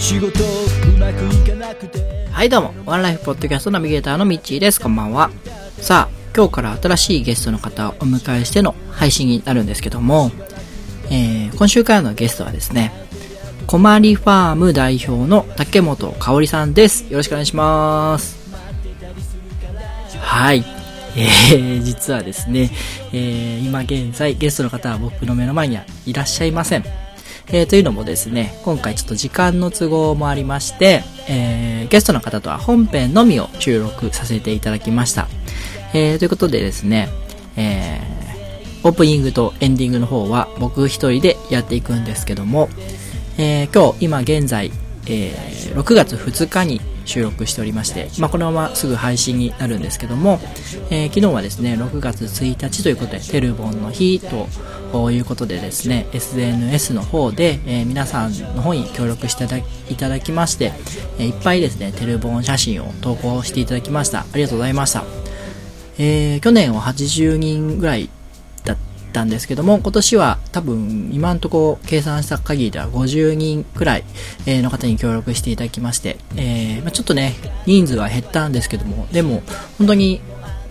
仕事うまくいかなくて。はいどうも。ワンライフポッドキャストナビゲーターのミッチーです。こんばんは。さあ今日から新しいゲストの方をお迎えしての配信になるんですけども、えー、今週からのゲストはですねコマリファーム代表の竹本香織さんです。よろしくお願いします。はい。えー、実はですね、えー、今現在ゲストの方は僕の目の前にはいらっしゃいません。えー、というのもですね、今回ちょっと時間の都合もありまして、えー、ゲストの方とは本編のみを収録させていただきました。えー、ということでですね、えー、オープニングとエンディングの方は僕一人でやっていくんですけども、えー、今日、今現在、えー、6月2日に収録しておりまして、まあ、このまますぐ配信になるんですけども、えー、昨日はですね、6月1日ということで、テルボンの日ということでですね、SNS の方で、えー、皆さんの方に協力していただきまして、えー、いっぱいですね、テルボン写真を投稿していただきました。ありがとうございました。え、去年は80人ぐらいたんですけども、今年は多分今んとこ計算した限りでは50人くらいの方に協力していただきまして、えー、まあ、ちょっとね、人数は減ったんですけども、でも本当に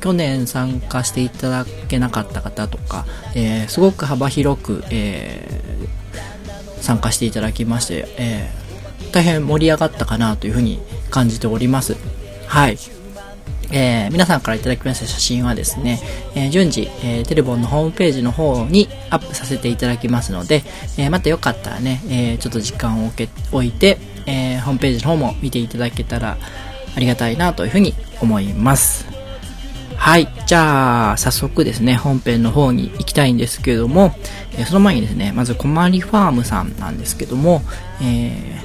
去年参加していただけなかった方とか、えー、すごく幅広く、えー、参加していただきまして、え大変盛り上がったかなというふうに感じております。はい。えー、皆さんから頂きました写真はですね、えー、順次、えー、テレボンのホームページの方にアップさせていただきますので、え、またよかったらね、え、ちょっと時間を置いて、え、ホームページの方も見ていただけたらありがたいなというふうに思います。はい。じゃあ、早速ですね、本編の方に行きたいんですけども、え、その前にですね、まず、こまりファームさんなんですけども、え、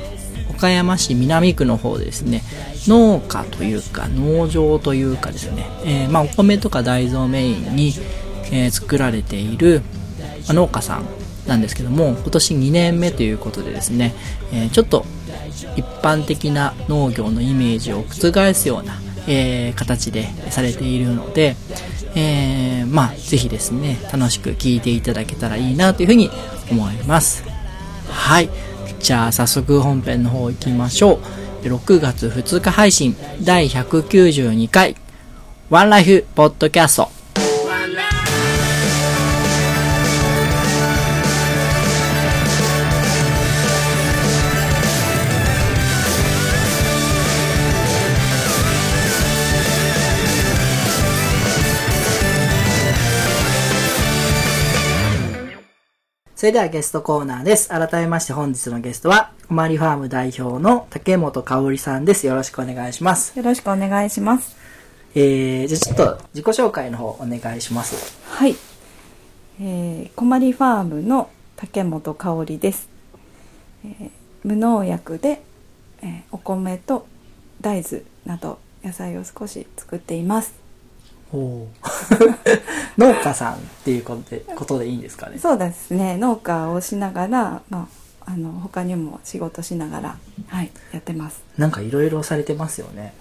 岡山市南区の方ですね、農家というか農場というかですね、えー、まあ、お米とか大豆をメインに、えー、作られている、まあ、農家さんなんですけども今年2年目ということでですね、えー、ちょっと一般的な農業のイメージを覆すような、え形でされているので、えまあぜひですね楽しく聞いていただけたらいいなというふうに思います。はい。じゃあ早速本編の方行きましょう。6月2日配信第192回ワンライフポッドキャスト。それではゲストコーナーです。改めまして本日のゲストは、こまりファーム代表の竹本香織さんです。よろしくお願いします。よろしくお願いします。えー、じゃあちょっと自己紹介の方お願いします。はい。えー、こまりファームの竹本香織です。えー、無農薬で、えー、お米と大豆など野菜を少し作っています。農家さんっていうことでことでいいんですかね？そうですね。農家をしながら、まあ、あの他にも仕事しながら、はい、やってます。なんかいろいろされてますよね。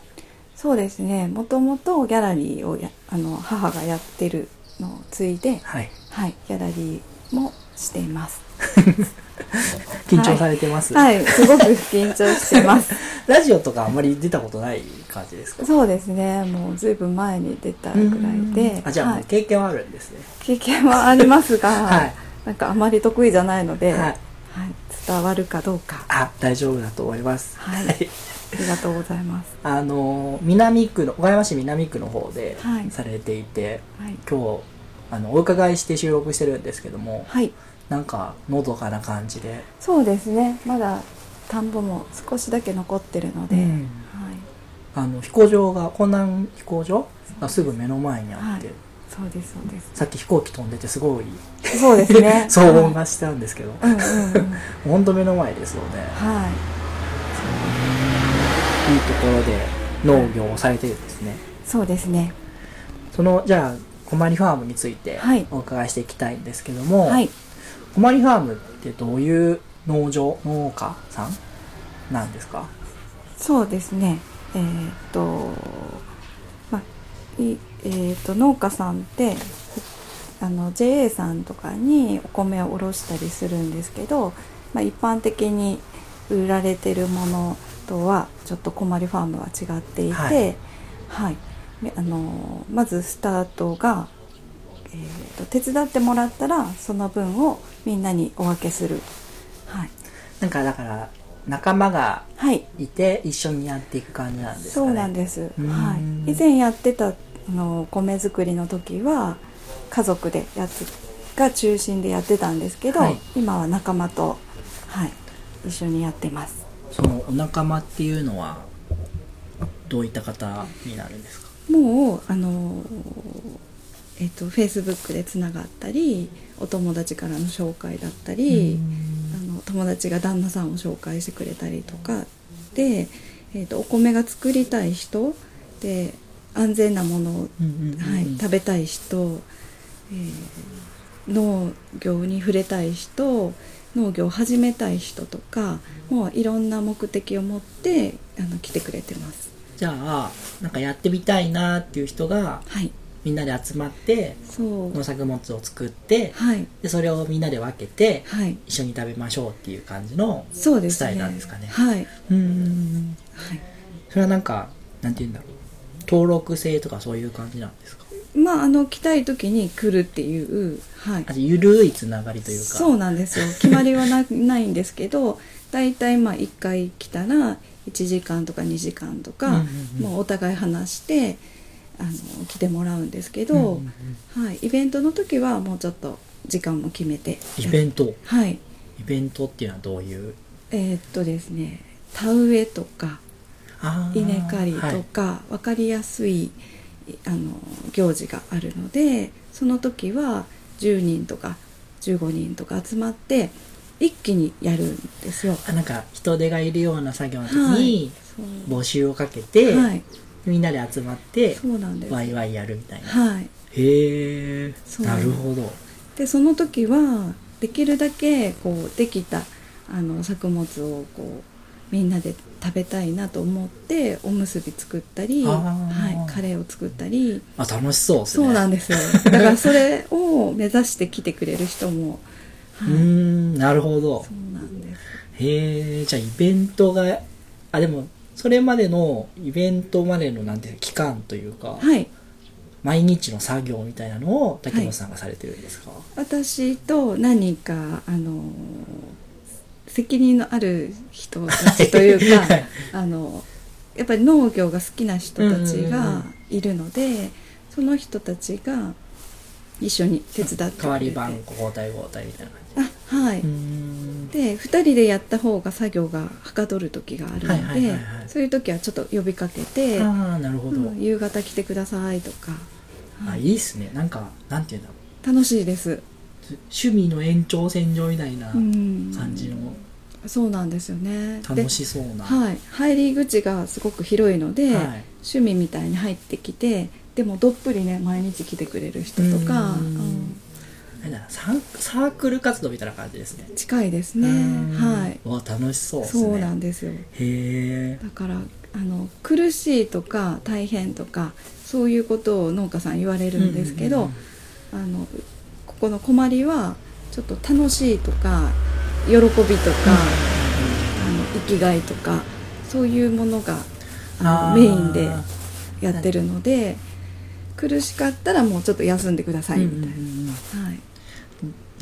そうですね。もともとギャラリーをやあの母がやってるのを継いで、はい、はい、ギャラリーもしています 緊張されてます、はい、はい、すごく緊張してます。ラジオとかあんまり出たことない感じですか？そうですね。もうずいぶん前に出たぐらいで。あじゃあ、はい、経験はあるんですね。経験はありますが、はい、なんかあまり得意じゃないので、はい、はい、伝わるかどうか。あ大丈夫だと思います。はい、ありがとうございます。あの南区の岡山市南区の方でされていて、はい、今日あのお伺いして収録してるんですけども、はい、なんかのどかな感じで。そうですね。まだ田んぼも少しだけ残ってるので、うん、はい、あの飛行場が湖南飛行場がすぐ目の前にあって、はい、そうですそうです。さっき飛行機飛んでてすごい。そうですね。騒音がしたんですけど、はいうんうんうん。ほんと目の前ですよね。はい。いいところで農業をされてるんですね。そうですね。そのじゃあコマリファームについてはい。お伺いしていきたいんですけども、はいコマリファームってどういう農場農家さんなんですか？そうですね。えーっとまあいえーっと農家さんってあの JA さんとかにお米を卸したりするんですけど、まあ、一般的に売られてるものとはちょっとコマリファームは違っていて、はい。はい。であのまずスタートが、えーと手伝ってもらったらその分をみんなにお分けする。はい、なんかだから仲間がはい。いて一緒にやっていく感じなんですかね。そうなんです、うん。はい、以前やってたあの米作りの時は家族でやつが中心でやってたんですけど、はい。今は仲間と、はい、一緒にやってます。そのお仲間っていうのはどういった方になるんですか？もうあのえっとフェイスブックでつながったりお友達からの紹介だったり、あの友達が旦那さんを紹介してくれたりとか。で、えっとお米が作りたい人で安全なものを食べたい人、えー農業に触れたい人農業を始めたい人とかもういろんな目的を持ってあの来てくれてます。じゃあなんかやってみたいなっていう人がはい、みんなで集まって農作物を作ってはい。でそれをみんなで分けてはい。一緒に食べましょうっていう感じのそうですね。スタイルなんですかね。はい。うん。はい。それはなんかなんて言うんだろう。登録制とかそういう感じなんですか？まああの来たい時に来るっていうはい。あ。ゆるいつながりというか。そうなんですよ。決まりはなないんですけど大体まあ1回来たら1時間とか2時間とか、うんうんうん。もうお互い話してあの来てもらうんですけど、うんうんうん。はい、イベントの時はもうちょっと時間も決めてイベント？はい。イベントっていうのはどういう？えーっとですね田植えとか稲刈りとか、分かりやすいあの行事があるのでその時は10人とか15人とか集まって一気にやるんですよ。あなんか人手がいるような作業の時はい。に募集をかけて、はい、みんなで集まってそうなんです。ワイワイやるみたいな、はい。へえなるほど。でその時はできるだけこうできたあの作物をこうみんなで食べたいなと思っておむすび作ったり、はい、カレーを作ったり。あ楽しそうですね。そうなんですよ。だからそれを目指して来てくれる人も、はい、んなるほど。そうなんです。へえじゃあイベントがあでもそれまでのイベントまでのなんていうの期間というか、はい。毎日の作業みたいなのを竹本さんがされてるんですか、私と何人かあの責任のある人たちというかはい。あのやっぱり農業が好きな人たちうんうんうんがいるので、その人たちが一緒に手伝って代わり番号交代交代みたいな感あはい、で2人でやった方が作業がはかどる時があるので、はいはいはいはい。そういう時はちょっと呼びかけてああなるほど、うん夕方来てくださいとか、はい。あいいっすね。なんかなんていうんだろう。楽しいです、趣味の延長線上みたいなうん、感じの。そうなんですよね。で楽しそうな、はい、入り口がすごく広いので、はい。趣味みたいに入ってきてでもどっぷりね毎日来てくれる人とか、うんサーサークル活動みたいな感じですね。近いですね。うん。はい。わ楽しそうですね。そうなんですよ。へえ。だからあの苦しいとか大変とかそういうことを農家さん言われるんですけど、あのここの困りはちょっと楽しいとか喜びとか、あの生きがいとかそういうものがあのメインでやってるので苦しかったらもうちょっと休んでくださいみたいな、はい、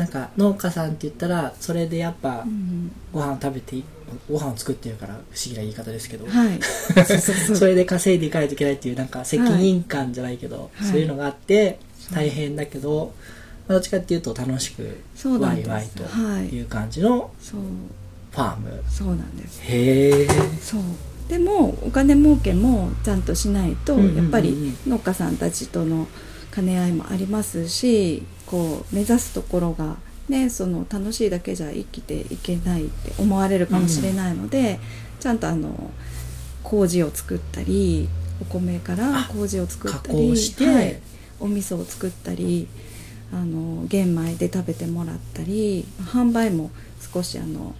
なんか農家さんって言ったらそれでやっぱうんご飯食べていご飯を作ってるから不思議な言い方ですけど、はい。それで稼いでいかないといけないっていうなんか責任感じゃないけど、はい。そういうのがあって大変だけど、まあどっちかっていうと楽しくワイワイとはいいう感じのファーム、そう。なんです。へえ。そう。でもお金儲けもちゃんとしないとやっぱり農家さんたちとの兼ね合いもありますしこう目指すところが、ね、その楽しいだけじゃ生きていけないって思われるかもしれないので、ちゃんとあの麹を作ったりお米から麹を作った加り工して。はい、お味噌を作ったりあの玄米で食べてもらったり販売も少しあの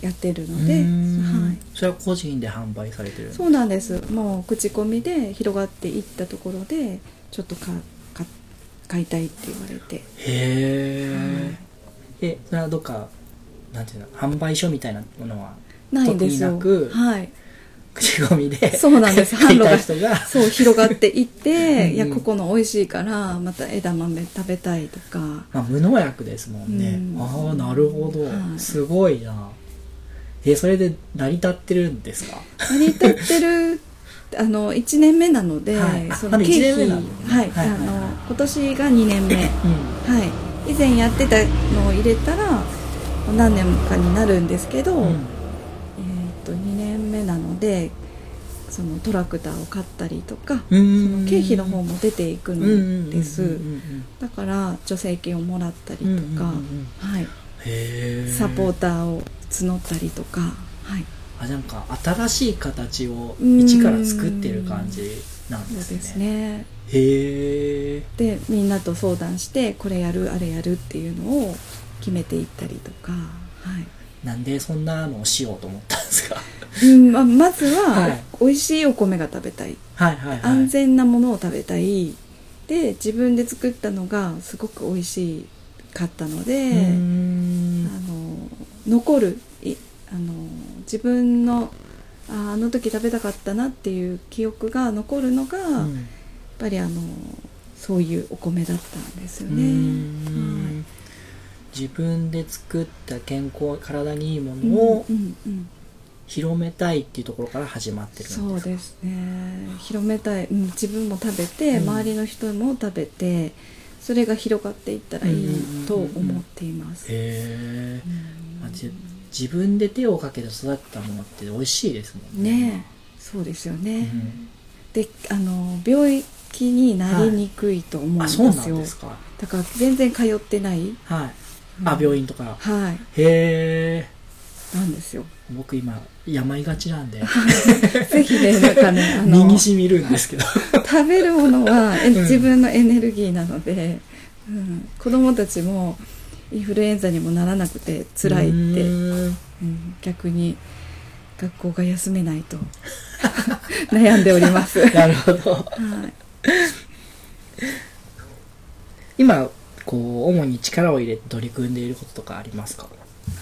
やってるので、はい、それは個人で販売されてるそうなんです。もう口コミで広がっていったところでちょっとかか買いたいって言われて。へえ、えそれはどっかなんていうの販売所みたいなものはないんですよ。はい。口コミでそうなんです。販路人が。そう広がっていって うんうん。いやここの美味しいからまた枝豆食べたいとか。まあ、無農薬ですもんね、うん。ああなるほど、はい。すごいな。えそれで成り立ってるんですか？成り立ってるあの1年目なので、はい。あそまだ一年目なのね。はい、はいあの今年が2年目。うん。はい。以前やってたのを入れたら何年かになるんですけど、うん。えー、と2年目なのでそのトラクターを買ったりとか、その経費の方も出ていくうんです、うんだから助成金をもらったりとか、はい、サポーターを募ったりとか、はい、あなんか新しい形をうん。一から作ってる感じなんですね。ですね。へえでみんなと相談してこれやるあれやるっていうのを決めていったりとか、はい。なんでそんなのをしようと思ったんですか？うんまあ、まずは、はい。美味しいお米が食べたい。はいはいはい。安全なものを食べたい。で自分で作ったのがすごく美味しかったので、あの残るいあの自分のああの時食べたかったなっていう記憶が残るのが、やっうんぱりあのそういうお米だったんですよね。ん。自分で作った健康体にいいもはいのをうんうんうん。広めたいっていうところから始まってるんですか？そうですね。広めたい、うん、自分も食べて、うん。周りの人も食べてそれが広がっていったらいいと思っています。へえうん。まあじ自分で手をかけて育てたものって美味しいですもんね。ねえそうですようね、ん。であの病気になりにくいと思うんですあそうなよ、んですか。だから全然通ってない、はい。あうん。病院とか。はい。へえ。なんですよ。僕今病いがちなんで。ぜひね なんかねあ身のにしみるんですけど。食べるものはえうん。自分のエネルギーなので、うん、子供たちもインフルエンザにもならなくて辛いって、うーん。うん、逆に学校が休めないと。悩んでおります。は なるほど。い。今こう主に力を入れて取り組んでいることとかありますか？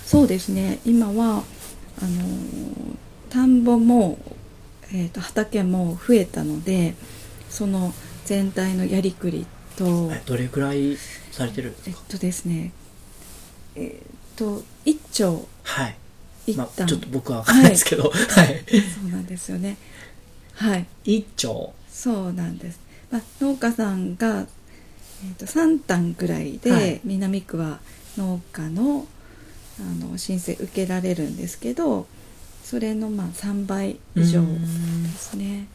そうですね。今はあのー田んぼも、えー、と畑も増えたのでその全体のやりくりとえどれくらいされてるんですか？えっとですねえっと一丁はい。一まあ、旦、ちょっと僕は分かんないですけど、はい。そうなんですよね。はい。一丁。そうなんです、まあ、農家さんが、えー、と3単ぐらいで、はい。南区は農家のあの申請受けられるんですけどそれのまあ3倍以上うでん。すね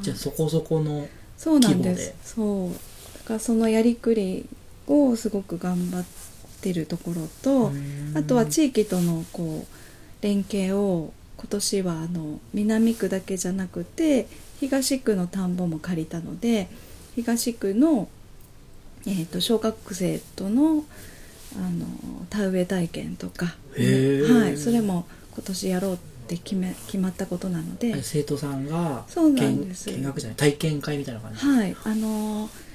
じゃあそこそこの、そうなんです。そう。だからそのやりくりをすごく頑張ってるところとあとは地域とのこう連携を今年はあの南区だけじゃなくて東区の田んぼも借りたので東区の、えー、と小学生とのあの田植え体験とか、はい、それも今年やろうって決め決まったことなので、え生徒さんがそうなんです。見見学じゃない体験会みたいな感じ、はい、あのー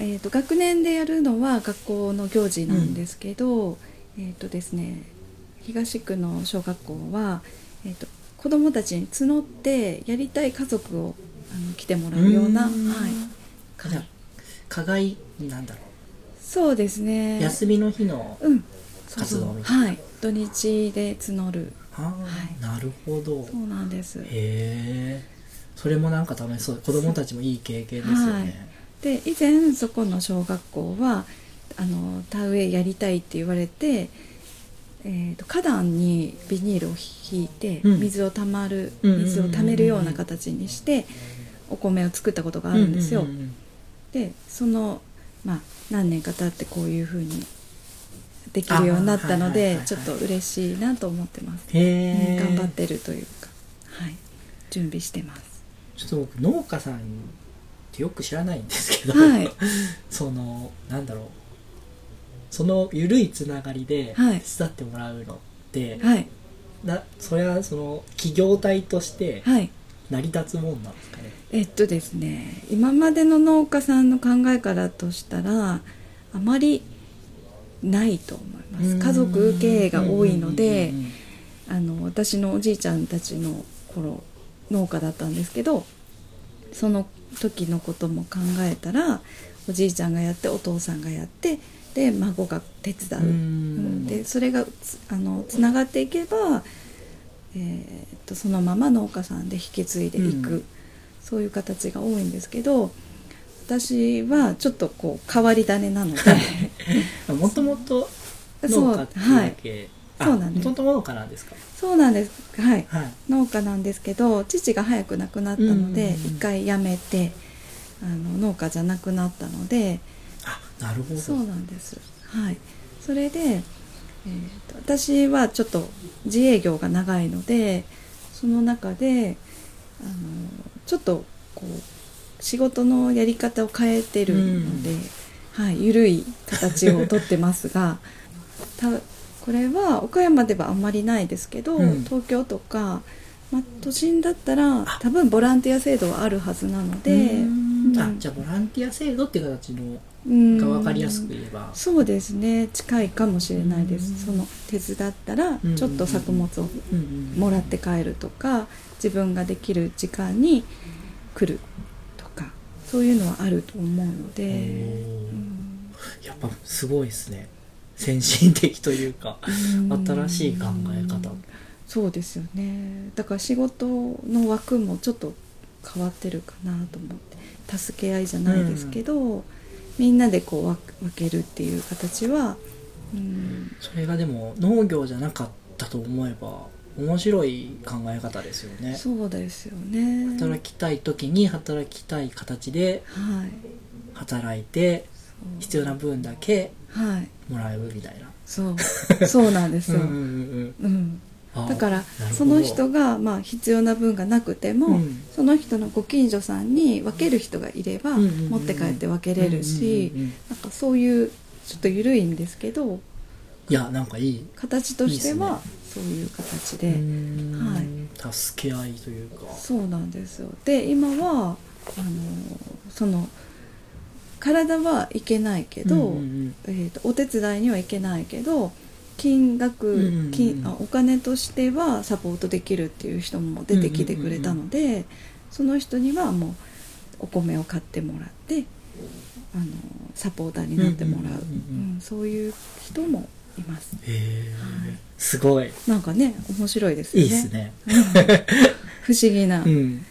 えー、と学年でやるのは学校の行事なんですけど、えっ、とですね東区の小学校は、えー、と子どもたちに募ってやりたい家族をあの来てもらうような、うーん。はい、じゃあ課外なんだろそうですう、ね。休みの日のうん。そうそう活動みたいはい。土日で募る。あー、はい。なるほど。そうなんです。へえそれもなんか楽しそう。子供たちもいい経験ですよね、で以前そこの小学校はあの田植えやりたいって言われて、えー、と花壇にビニールを引いてうん。水をたまる、うん水をためるような形にしてお米を作ったことがあるんですよ、でそのまあ何年か経ってこういうふうにできるようになったのでちょっと嬉しいなと思ってます、へえ、うん頑張ってるというか。はい。準備してます。ちょっと僕農家さんってよく知らないんですけど、はい。そのなんだろう。その緩いつながりではい。手伝ってもらうのって、はい。なそれはその企業体としてはい。成り立つもんなんですかね、えっとですね今までの農家さんの考えからとしたらあまりないと思います。家族経営が多いのであの私のおじいちゃんたちの頃農家だったんですけどその時のことも考えたらおじいちゃんがやってお父さんがやってで孫が手伝う、うでそれがつあのつながっていけば、えーっとそのまま農家さんで引き継いでいく、うん。そういう形が多いんですけど私はちょっとこう変わり種なので。もともと農家っていうだけ、あそうなんです。農家なんですか？そうなんです。はい。はい。農家なんですけど父が早く亡くなったのでうん一回辞めてあの農家じゃなくなったのであなるほど。そうなんです。はい。それで、えーと私はちょっと自営業が長いのでその中であのちょっとこう仕事のやり方を変えてるので、はい、緩い形をとってますがたこれは岡山ではあんまりないですけど、うん。東京とか、まあ、都心だったら多分ボランティア制度はあるはずなので、うん。あうん。じゃあボランティア制度っていう形のうん。が分かりやすく言えばそうですね。近いかもしれないです、その手伝ったらうんちょっと作物をもらって帰るとか自分ができる時間に来るとかそういうのはあると思うので、うん。やっぱすごいですね先進的というか新しい考え方。そうですよね。だから仕事の枠もちょっと変わってるかなと思って。助け合いじゃないですけど、みんなでこう分分けるっていう形は、うん、それがでも農業じゃなかったと思えば面白い考え方ですよね。そうですよね。働きたい時に働きたい形ではい。働いて必要な分だけはいもらうみたいな。そう。そうなんですよ、うんうんうんうん、あだからその人がまあ必要な分がなくても、うん。その人のご近所さんに分ける人がいればうんうんうん。持って帰って分けれるしうんうんうんうん。なんかそういうちょっと緩いんですけどいやなんかいい。形としていいはっそういう形うで。はい。助け合いというか。そうなんですよ。で今はあのその体はいけないけど、うんうんうん。えー、とお手伝いには行けないけど金額、うんうんうん金あお金としてはサポートできるっていう人も出てきてくれたので、その人にはもうお米を買ってもらってあのサポーターになってもらう、うんうんうんうんうん。そういう人もいます。へえはい。すごい。なんかね面白いですいよね。いですね。不思議な、うん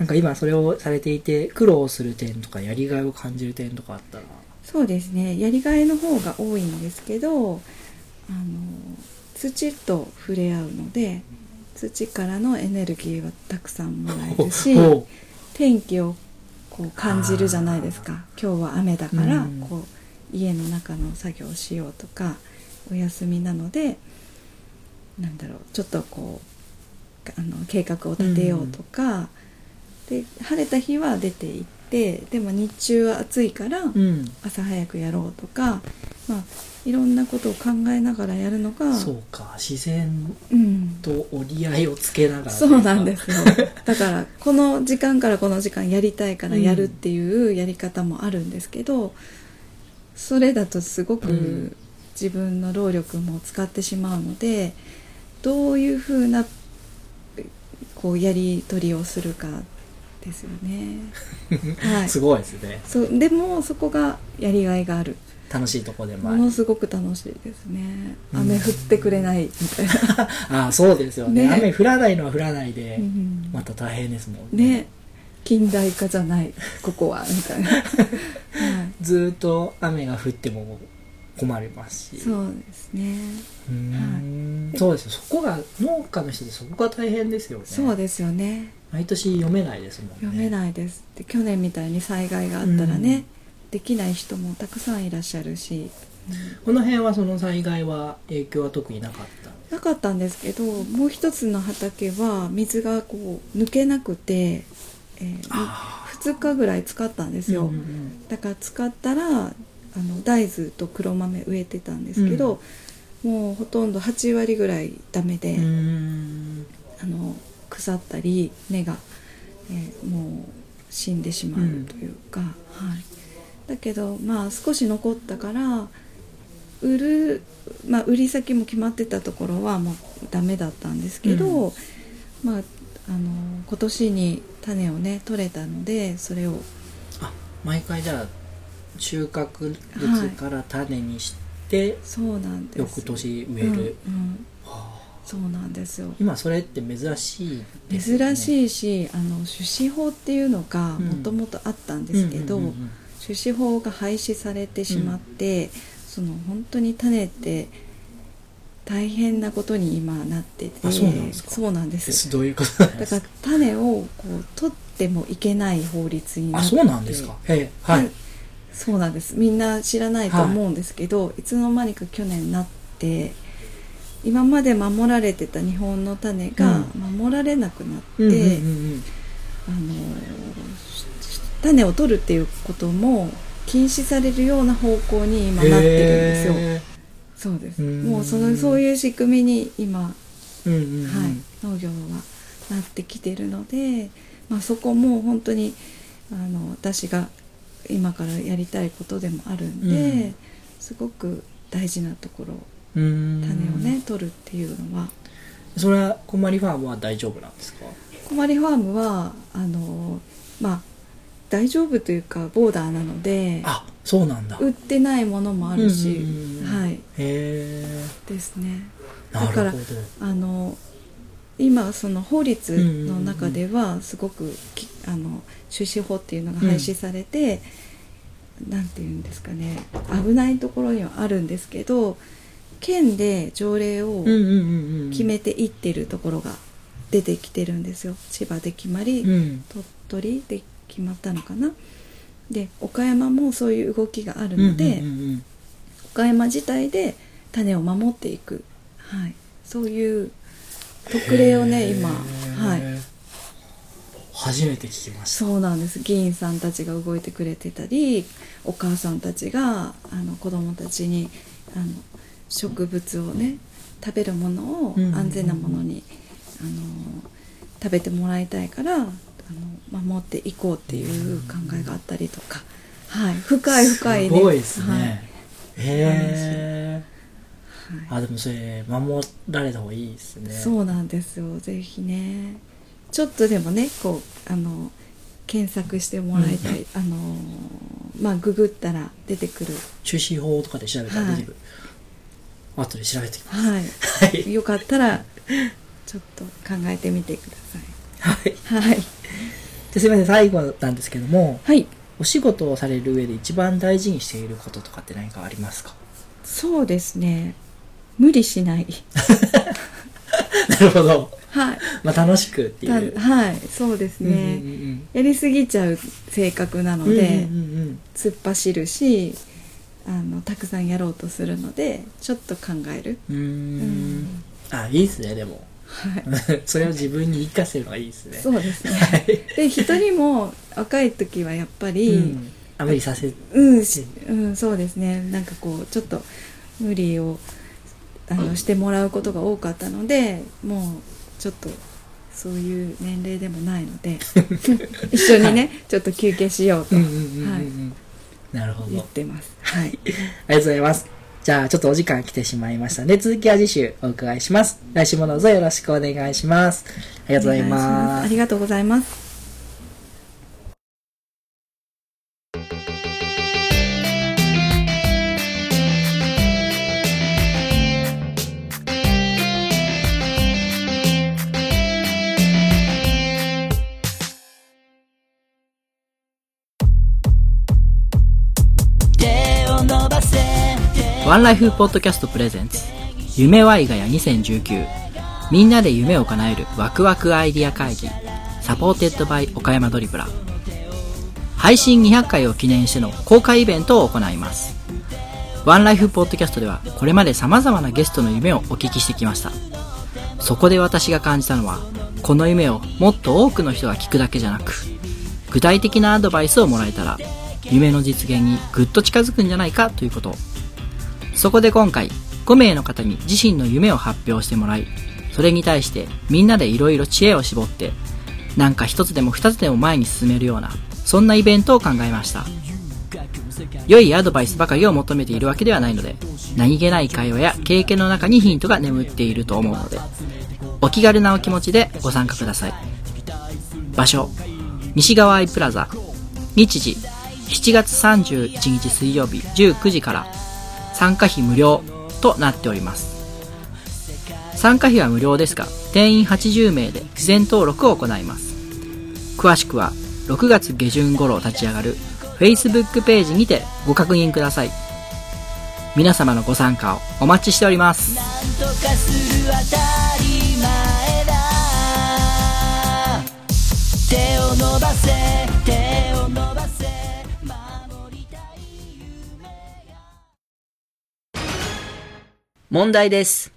なんか今それをされていて苦労する点とかやりがいを感じる点とかあったら。そうですね。やりがいの方が多いんですけどあの土と触れ合うので土からのエネルギーはたくさんもらえるしほ天気をこう感じるじゃないですか。今日は雨だからうん。こう家の中の作業をしようとかお休みなのでなんだろうちょっとこうあの計画を立てようとか、で晴れた日は出て行ってでも日中は暑いから、ううん。朝早くやろうとか、まあ、いろんなことを考えながらやるのがそうか自然うん、と折り合いをつけながらそうなんですよ。だからこの時間からこの時間やりたいからやるっていうやり方もあるんですけど、それだとすごうん。く自分の労力も使ってしまうのでどういうふうなこうやり取りをするかですよね。はい。すごいですね。そうでもそこがやりがいがある。楽しいとこでもある。ものすごく楽しいですね。うん。雨降ってくれないみたいな、ああそうですよね。ね。雨降らないのは降らないで、うんまた大変ですもんね。近代化じゃないここはみたいな、はい、ずーっと雨が降っても困りますし。そうですね。うーん。そうですよ。そこが農家の人でそこが大変ですよね。そうですよね毎年読めないですもんね。読めないです。で去年みたいに災害があったらね、できない人もたくさんいらっしゃるし、この辺はその災害は影響は特になかった？なかったんですけどもう一つの畑は水がこう抜けなくて、えーあ2日ぐらい使ったんですよ、うんうんだから使ったらあの大豆と黒豆植えてたんですけど、もうほとんど8割ぐらいダメで、あの腐ったり根が、えーもう死んでしまうというか、はい、だけどまあ少し残ったから売る、まあ、売り先も決まってたところはもうダメだったんですけど、うん。まああの今年に種をね取れたのでそれをあ毎回じゃあ収穫物から種にして、そうなんです翌年植える、うんうん。はあそうなんですよ。今それって珍しいですよね。珍しいしあの種子法っていうのがうん。もともとあったんですけど、うんうんうんうん。種子法が廃止されてしまって、その本当に種って大変なことに今なっててあそうなんですか。そうなんです。どういうことだから種をこう取ってもいけない法律になってあそうなんですか。ええはい、そうなんです。みんな知らないと思うんですけど、い、つの間にか去年なって今まで守られてた日本の種が守られなくなって、種を取るっていうことも禁止されるような方向に今なってるんですよ。へそうです。うん。もうそのそういう仕組みに今、ーうんうんうん。はい、農業はなってきてるので、まあそこも本当にあの私が今からやりたいことでもあるんで、うん。すごく大事なところ種をね取るっていうのは。それはこまりファームは大丈夫なんですか？こまりファームはあのまあ大丈夫というかボーダーなのであそうなんだ。売ってないものもあるし、うんうんうんはい。へえ。ですね。だからあの今その法律の中ではすごくきあの種子法っていうのが廃止されて、なんていうんですかね。危ないところにはあるんですけど県で条例を決めていってるところが出てきてるんですよ。千葉で決まり、うん。鳥取で決まったのかな。で岡山もそういう動きがあるので、岡山自体で種を守っていく、はい、そういう特例をね今、はい、初めて聞きました。そうなんです。議員さんたちが動いてくれてたりお母さんたちがあの子供たちにあの植物をね食べるものをうん。うんうん安全なものに、あの食べてもらいたいからあの守っていこうっていう考えがあったりとか、はい、深い深いすごいですね、はい。へえ。はい。あでもそれ守られた方がいいですね。そうなんですよ。ぜひね。ちょっとでもねこうあの検索してもらいたい、あのまあググったら出てくる。種子法とかで調べたら出てくる、後で調べてきます。はい。はい。よかったらちょっと考えてみてくだはい。さい。はい。ですいません最後なんですけどもはい。お仕事をされる上で一番大事にしていることとかって何かありますか？そうですね。無理しない。なるほど。はい。まあ楽しくっていう。たはい。そうですね、うんうんやりすぎちゃう性格なのうんで、うんうん。突っ走るしあのたくさんやろうとするのでちょっと考える、うん。あいいですねでも。はい。それを自分に生かせるのがいいですね。そうですね。はい。で人にも若い時はやっぱり、うん。あ無理させうん、しうん、そうですね。なんかこうちょっと無理をあのしてもらうことが多かったのでもうちょっとそういう年齢でもないので 一緒にねちょっと休憩しようと。うんうんうんうんうん。はいなるほど言ってますはいありがとうございます。じゃあ、ちょっとお時間来てしまいましたので、続きは次週お伺いします。来週もどうぞよろしくお願いします。ありがとうございます。ありがとうございますワンライフポッドキャスト presents 夢ワイガヤ2019みんなで夢を叶えるワクワクアイディア会議。 Supported by 岡山ドリブラ。配信200回を記念しての公開イベントを行います。ワンライフポッドキャストではこれまで様々なゲストの夢をお聞きしてきました。そこで私が感じたのはこの夢をもっと多くの人が聞くだけじゃなく具体的なアドバイスをもらえたら夢の実現にぐっと近づくんじゃないかということ。そこで今回5名の方に自身の夢を発表してもらいそれに対してみんなでいろいろ知恵を絞ってなんか一つでも二つでも前に進めるようなそんなイベントを考えました。良いアドバイスばかりを求めているわけではないので何気ない会話や経験の中にヒントが眠っていると思うのでお気軽なお気持ちでご参加ください。場所西側アイプラザ日時7月31日水曜日19時から参加費無料となっております。参加費は無料ですが定員80名で事前登録を行います。詳しくは6月下旬頃立ち上がる Facebook ページにてご確認ください。皆様のご参加をお待ちしております。手を伸ばせ手を問題です。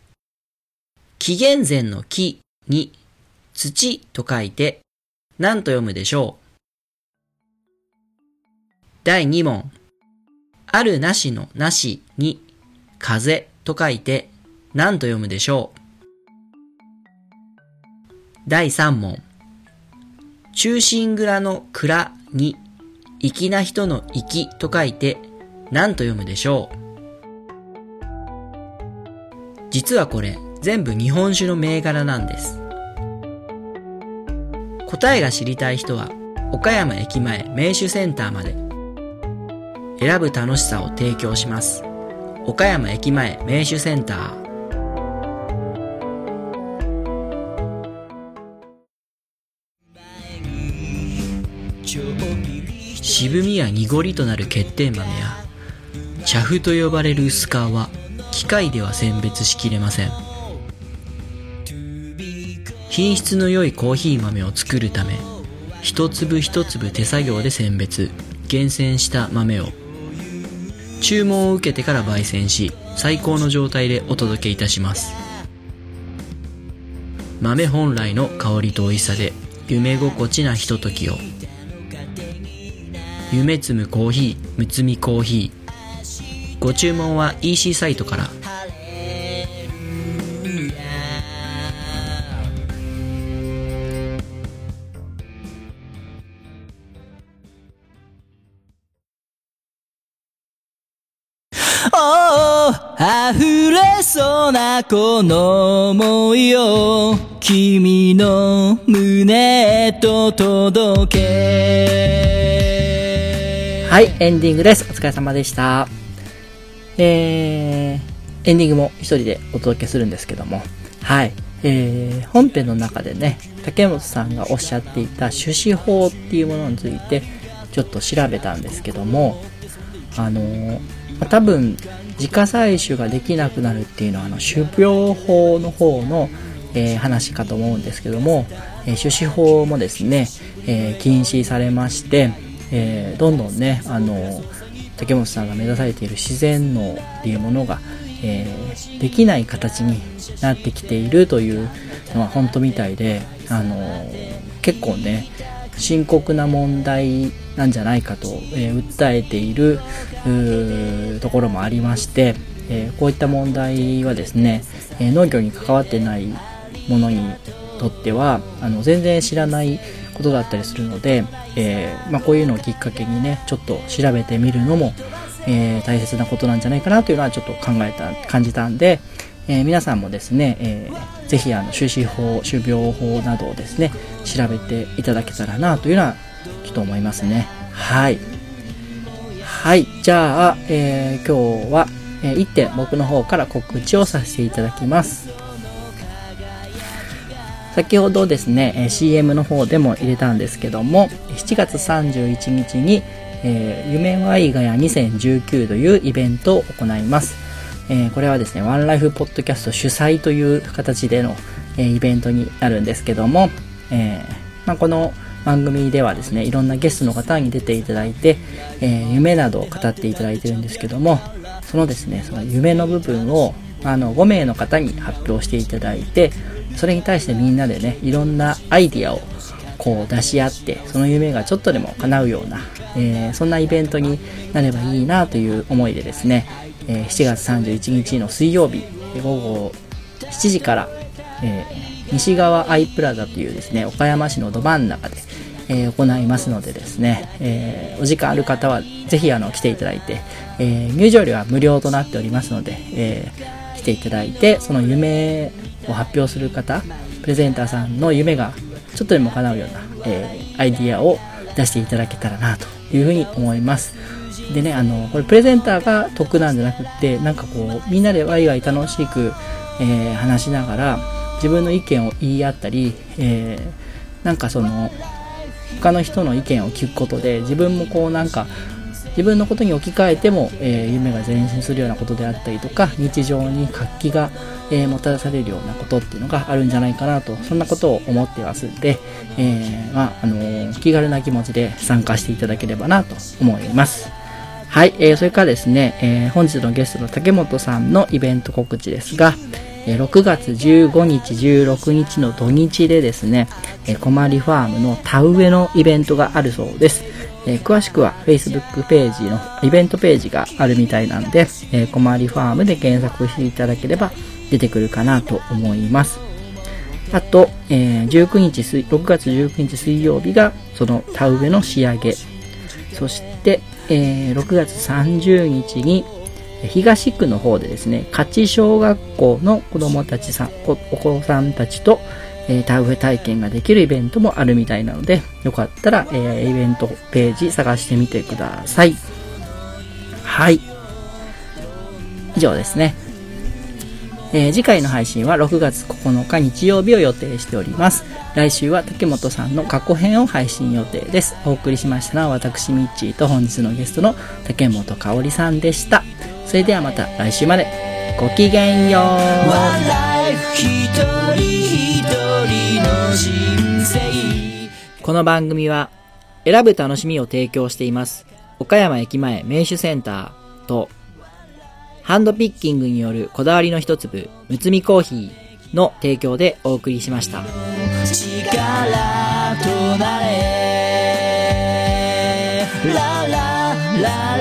紀元前の木に土と書いて何と読むでしょう？第2問。あるなしのなしに風と書いて何と読むでしょう？第3問。中心蔵の蔵に粋な人の粋と書いて何と読むでしょう？実はこれ全部日本酒の銘柄なんです。答えが知りたい人は岡山駅前名手センターまで。選ぶ楽しさを提供します。岡山駅前名手センター。渋みや濁りとなる欠点豆や茶粉と呼ばれる薄皮。は機械では選別しきれません。品質の良いコーヒー豆を作るため一粒一粒手作業で選別厳選した豆を。注文を受けてから焙煎し最高の状態でお届けいたします。豆本来の香りと美味しさで夢心地なひとときを。夢摘むコーヒーむつみコーヒー。ご注文は EC サイトからおお溢れそうなこの想いを君の胸へと届けはい、エンディングです。お疲れ様でした。えー、エンディングも一人でお届けするんですけども、はい、えー、本編の中でね、竹本さんがおっしゃっていた種子法っていうものについて、ちょっと調べたんですけども、あのー多分、自家採取ができなくなるっていうのは、あの、種苗法の方の、えー話かと思うんですけども、え種子法もですね、え禁止されまして、えどんどんね、あの竹本さんが目指されている自然農っていうものが、えーできない形になってきているというのは本当みたいで、あの結構ね、深刻な問題なんじゃないかと、えー訴えているところもありまして、えこういった問題はですね、え農業に関わってないものにとってはあの全然知らないことだったりするので、えーまあ、こういうのをきっかけにねちょっと調べてみるのも、えー大切なことなんじゃないかなというのはちょっと考えた感じたんで、え皆さんもですね、えーぜひあの種子法種苗法などをですね調べていただけたらなというのはちょっと思いますね。はい。はい。じゃあ、え今日は、え1点僕の方から告知をさせていただきます。先ほどですね、CM の方でも入れたんですけども、7月31日に、えー夢ワイガヤ2019というイベントを行います。えーこれはですね、ワンライフポッドキャスト主催という形での、えーイベントになるんですけども、えまあ、この番組ではですね、いろんなゲストの方に出ていただいて、え夢などを語っていただいてるんですけども、そのですね、その夢の部分を、あの、5名の方に発表していただいて、それに対してみんなでね、いろんなアイディアをこう出し合って、その夢がちょっとでも叶うような、えーそんなイベントになればいいなという思いでですね、えー7月31日の水曜日、午後7時から、えー西側アイプラザというですね、岡山市のど真ん中で、え行いますのでですね、えお時間ある方はぜひあの来ていただいて、え入場料は無料となっておりますので、えーていただいて、その夢を発表する方、プレゼンターさんの夢がちょっとでも叶うような、えーアイディアを出していただけたらなというふうに思います。でね、あの、これプレゼンターが得なんじゃなくって、なんかこう、みんなでワイワイ楽しく、えー話しながら、自分の意見を言い合ったり、えーなんかその、他の人の意見を聞くことで、自分もこうなんか、自分のことに置き換えても、えー夢が前進するようなことであったりとか、日常に活気が、えーもたらされるようなことっていうのがあるんじゃないかなと、そんなことを思ってますんで、えーまあ、あのー気軽な気持ちで参加していただければなと思います。はい、えーそれからですね、えー本日のゲストの竹本さんのイベント告知ですが、え6月15日、16日の土日でですね、えー、コマリファームの田植えのイベントがあるそうです。えー詳しくは Facebook ページのイベントページがあるみたいなんで、えー、コマリファームで検索していただければ出てくるかなと思います。あと、えー19日水、6月19日水曜日がその田植えの仕上げ。そして、えー6月30日に、東区の方でですね、勝小学校の子供たちさん、お子さんたちと、えー田植え体験ができるイベントもあるみたいなので、よかったら、えーイベントページ探してみてください。はい。以上ですね。えー次回の配信は6月9日日曜日を予定しております。来週は竹本さんの過去編を配信予定です。お送りしましたのは私ミッチーと本日のゲストの竹本香織さんでした。それではまた来週まで。ごきげんよう。一人一人の人生。この番組は選ぶ楽しみを提供しています。岡山駅前名手センターとハンドピッキングによるこだわりの一粒むつみコーヒーの提供でお送りしました。力となれ。ラララ。